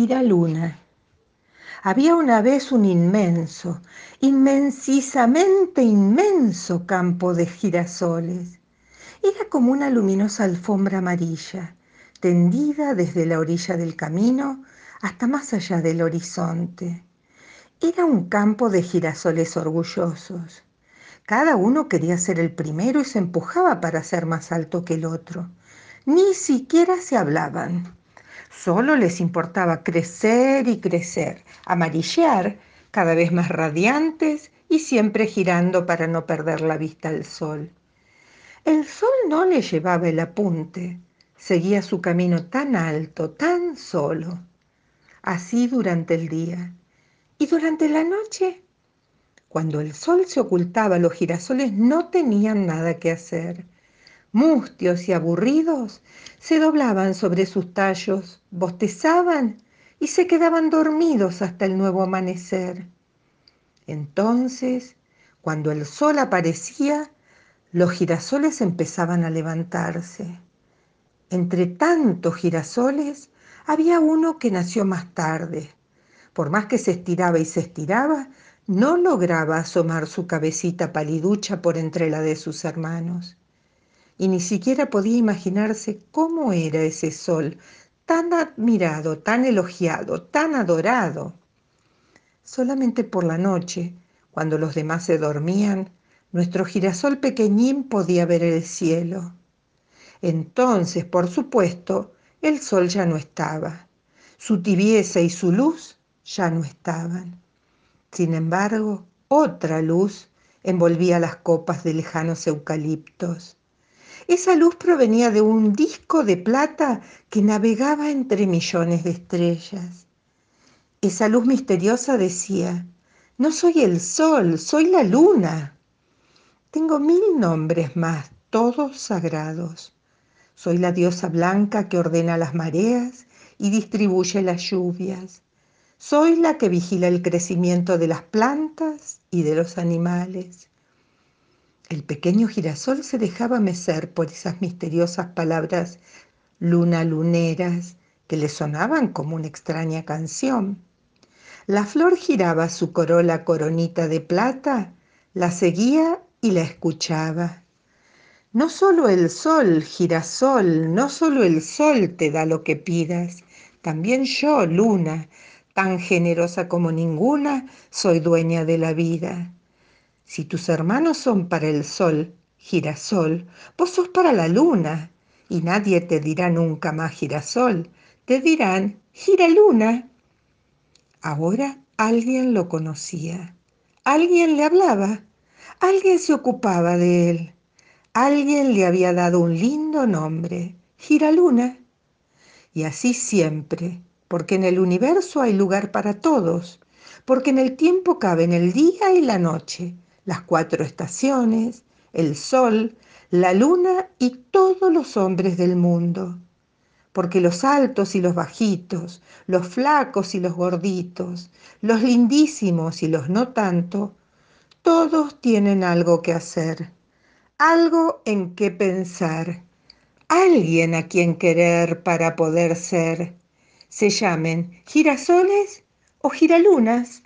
Gira Luna. Había una vez un inmenso, inmensisamente inmenso campo de girasoles. Era como una luminosa alfombra amarilla, tendida desde la orilla del camino hasta más allá del horizonte. Era un campo de girasoles orgullosos. Cada uno quería ser el primero y se empujaba para ser más alto que el otro. Ni siquiera se hablaban. Solo les importaba crecer y crecer, amarillear, cada vez más radiantes y siempre girando para no perder la vista al sol. El sol no le llevaba el apunte, seguía su camino tan alto, tan solo. Así durante el día. Y durante la noche, cuando el sol se ocultaba, los girasoles no tenían nada que hacer mustios y aburridos, se doblaban sobre sus tallos, bostezaban y se quedaban dormidos hasta el nuevo amanecer. Entonces, cuando el sol aparecía, los girasoles empezaban a levantarse. Entre tantos girasoles había uno que nació más tarde. Por más que se estiraba y se estiraba, no lograba asomar su cabecita paliducha por entre la de sus hermanos y ni siquiera podía imaginarse cómo era ese sol, tan admirado, tan elogiado, tan adorado. Solamente por la noche, cuando los demás se dormían, nuestro girasol pequeñín podía ver el cielo. Entonces, por supuesto, el sol ya no estaba. Su tibieza y su luz ya no estaban. Sin embargo, otra luz envolvía las copas de lejanos eucaliptos. Esa luz provenía de un disco de plata que navegaba entre millones de estrellas. Esa luz misteriosa decía, no soy el sol, soy la luna. Tengo mil nombres más, todos sagrados. Soy la diosa blanca que ordena las mareas y distribuye las lluvias. Soy la que vigila el crecimiento de las plantas y de los animales. El pequeño girasol se dejaba mecer por esas misteriosas palabras luna luneras que le sonaban como una extraña canción. La flor giraba su corola coronita de plata, la seguía y la escuchaba. No solo el sol, girasol, no solo el sol te da lo que pidas, también yo, luna, tan generosa como ninguna, soy dueña de la vida. Si tus hermanos son para el sol, girasol, vos sos para la luna, y nadie te dirá nunca más girasol, te dirán giraluna. Ahora alguien lo conocía, alguien le hablaba, alguien se ocupaba de él, alguien le había dado un lindo nombre, giraluna. Y así siempre, porque en el universo hay lugar para todos, porque en el tiempo caben el día y la noche, las cuatro estaciones, el sol, la luna y todos los hombres del mundo. Porque los altos y los bajitos, los flacos y los gorditos, los lindísimos y los no tanto, todos tienen algo que hacer, algo en qué pensar, alguien a quien querer para poder ser. Se llamen girasoles o giralunas